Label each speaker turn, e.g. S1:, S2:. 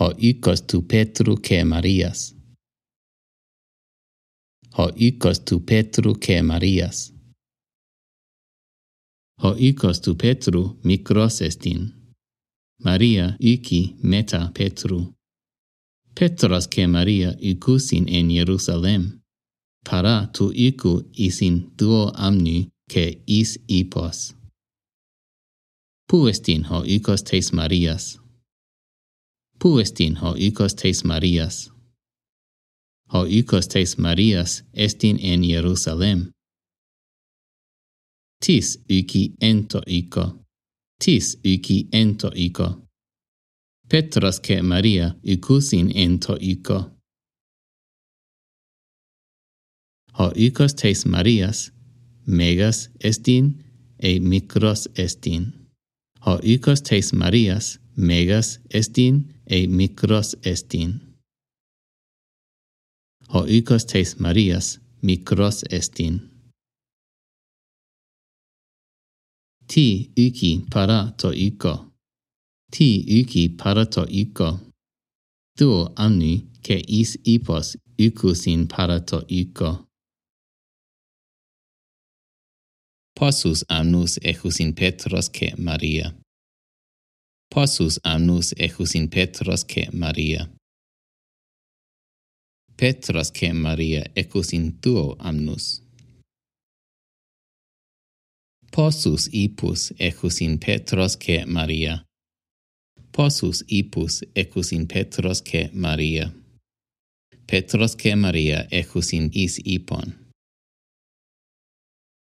S1: hoicos tu Petru que Marias. Hoicos tu Petru que Marias. Hoicos tu Petru micros estin. Maria ici meta Petru. Petros ke Maria icusin en Jerusalem. Para tu icu isin duo amni ke is ipos. Puestin hoicos tes Marias puestin ho ikos teis Marias. Ho ikos teis Marias estin en Jerusalem. Tis ici ento iko. Tis ici ento iko. Petras che Maria icusin ento iko. Ho ikos teis Marias, megas estin e mikros estin. Ho ikos teis Marias, megas estin e micros estin. Hoicos teis Marias micros estin. Ti iki para to ico. Ti iki para to ico. Duo anni ke is ipos ikusin para to ico. Possus annus echusin Petros ke Maria. Possus annus echusin Petros che Maria. Petros che Maria ecus in tuo annus. Possus ipus ecus in Petros che Maria. Possus ipus ecus in Petros che Maria. Petros che Maria ecus in is ipon.